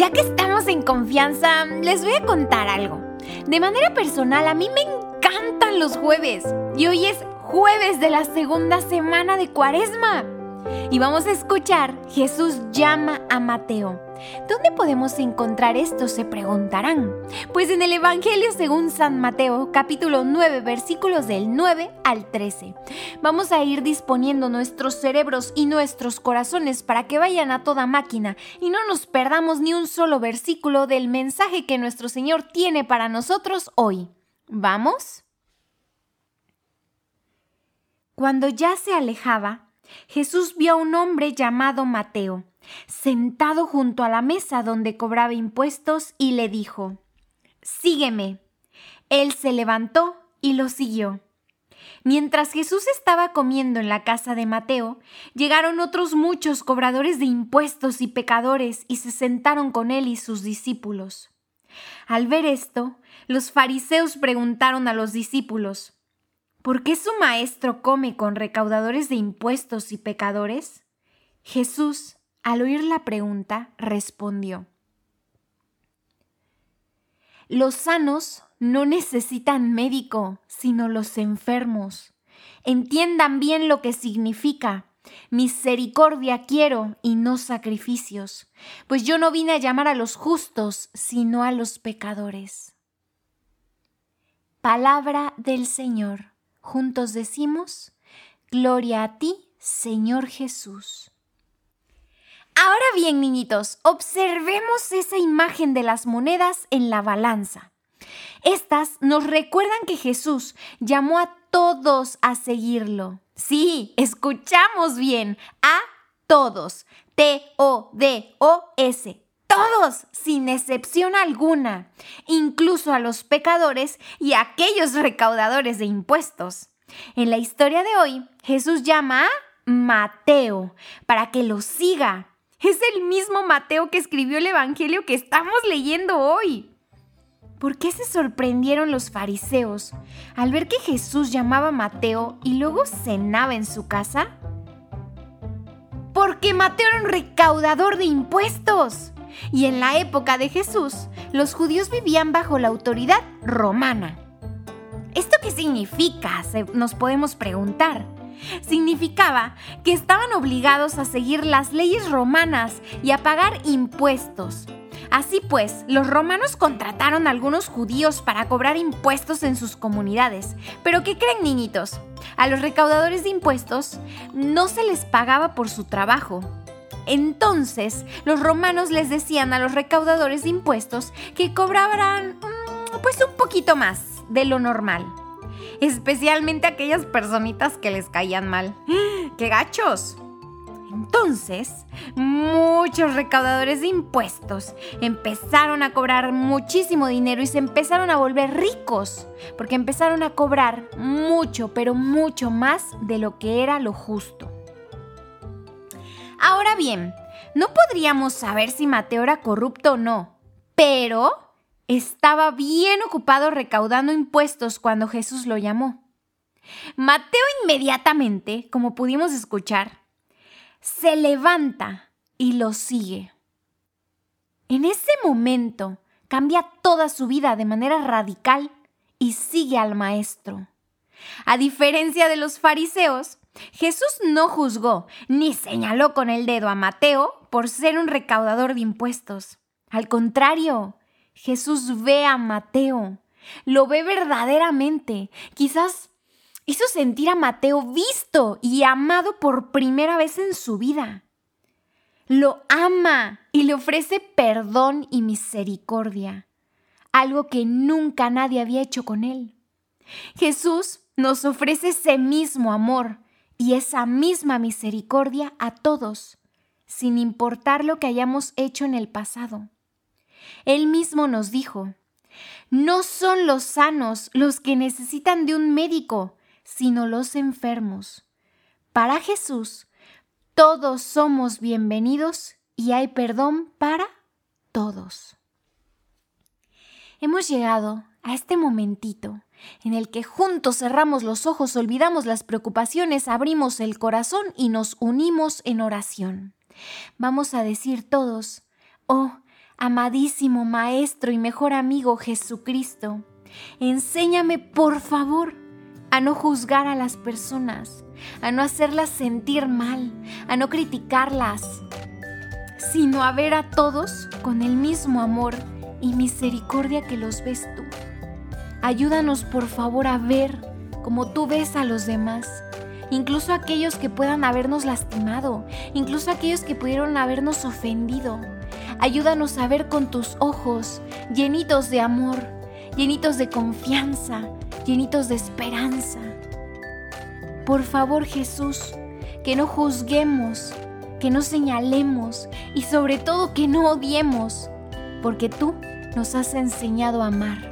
ya que estamos en confianza, les voy a contar algo. De manera personal, a mí me encantan los jueves. Y hoy es jueves de la segunda semana de Cuaresma. Y vamos a escuchar Jesús llama a Mateo. ¿Dónde podemos encontrar esto? Se preguntarán. Pues en el Evangelio según San Mateo, capítulo 9, versículos del 9 al 13. Vamos a ir disponiendo nuestros cerebros y nuestros corazones para que vayan a toda máquina y no nos perdamos ni un solo versículo del mensaje que nuestro Señor tiene para nosotros hoy. ¿Vamos? Cuando ya se alejaba, Jesús vio a un hombre llamado Mateo sentado junto a la mesa donde cobraba impuestos y le dijo, Sígueme. Él se levantó y lo siguió. Mientras Jesús estaba comiendo en la casa de Mateo, llegaron otros muchos cobradores de impuestos y pecadores y se sentaron con él y sus discípulos. Al ver esto, los fariseos preguntaron a los discípulos, ¿por qué su maestro come con recaudadores de impuestos y pecadores? Jesús al oír la pregunta, respondió, Los sanos no necesitan médico, sino los enfermos. Entiendan bien lo que significa. Misericordia quiero y no sacrificios, pues yo no vine a llamar a los justos, sino a los pecadores. Palabra del Señor. Juntos decimos, Gloria a ti, Señor Jesús. Ahora bien, niñitos, observemos esa imagen de las monedas en la balanza. Estas nos recuerdan que Jesús llamó a todos a seguirlo. Sí, escuchamos bien, a todos. T-O-D-O-S. Todos, sin excepción alguna, incluso a los pecadores y a aquellos recaudadores de impuestos. En la historia de hoy, Jesús llama a Mateo para que lo siga es el mismo Mateo que escribió el Evangelio que estamos leyendo hoy. ¿Por qué se sorprendieron los fariseos al ver que Jesús llamaba a Mateo y luego cenaba en su casa? Porque Mateo era un recaudador de impuestos. Y en la época de Jesús, los judíos vivían bajo la autoridad romana. ¿Esto qué significa? nos podemos preguntar significaba que estaban obligados a seguir las leyes romanas y a pagar impuestos. Así pues, los romanos contrataron a algunos judíos para cobrar impuestos en sus comunidades. Pero ¿qué creen niñitos? A los recaudadores de impuestos no se les pagaba por su trabajo. Entonces, los romanos les decían a los recaudadores de impuestos que cobraban mm, pues un poquito más de lo normal especialmente aquellas personitas que les caían mal. ¡Qué gachos! Entonces, muchos recaudadores de impuestos empezaron a cobrar muchísimo dinero y se empezaron a volver ricos, porque empezaron a cobrar mucho, pero mucho más de lo que era lo justo. Ahora bien, no podríamos saber si Mateo era corrupto o no, pero estaba bien ocupado recaudando impuestos cuando Jesús lo llamó. Mateo inmediatamente, como pudimos escuchar, se levanta y lo sigue. En ese momento cambia toda su vida de manera radical y sigue al Maestro. A diferencia de los fariseos, Jesús no juzgó ni señaló con el dedo a Mateo por ser un recaudador de impuestos. Al contrario, Jesús ve a Mateo, lo ve verdaderamente. Quizás hizo sentir a Mateo visto y amado por primera vez en su vida. Lo ama y le ofrece perdón y misericordia, algo que nunca nadie había hecho con él. Jesús nos ofrece ese mismo amor y esa misma misericordia a todos, sin importar lo que hayamos hecho en el pasado. Él mismo nos dijo, no son los sanos los que necesitan de un médico, sino los enfermos. Para Jesús, todos somos bienvenidos y hay perdón para todos. Hemos llegado a este momentito en el que juntos cerramos los ojos, olvidamos las preocupaciones, abrimos el corazón y nos unimos en oración. Vamos a decir todos, oh, Amadísimo Maestro y mejor amigo Jesucristo, enséñame por favor a no juzgar a las personas, a no hacerlas sentir mal, a no criticarlas, sino a ver a todos con el mismo amor y misericordia que los ves tú. Ayúdanos por favor a ver como tú ves a los demás, incluso aquellos que puedan habernos lastimado, incluso aquellos que pudieron habernos ofendido. Ayúdanos a ver con tus ojos llenitos de amor, llenitos de confianza, llenitos de esperanza. Por favor Jesús, que no juzguemos, que no señalemos y sobre todo que no odiemos, porque tú nos has enseñado a amar.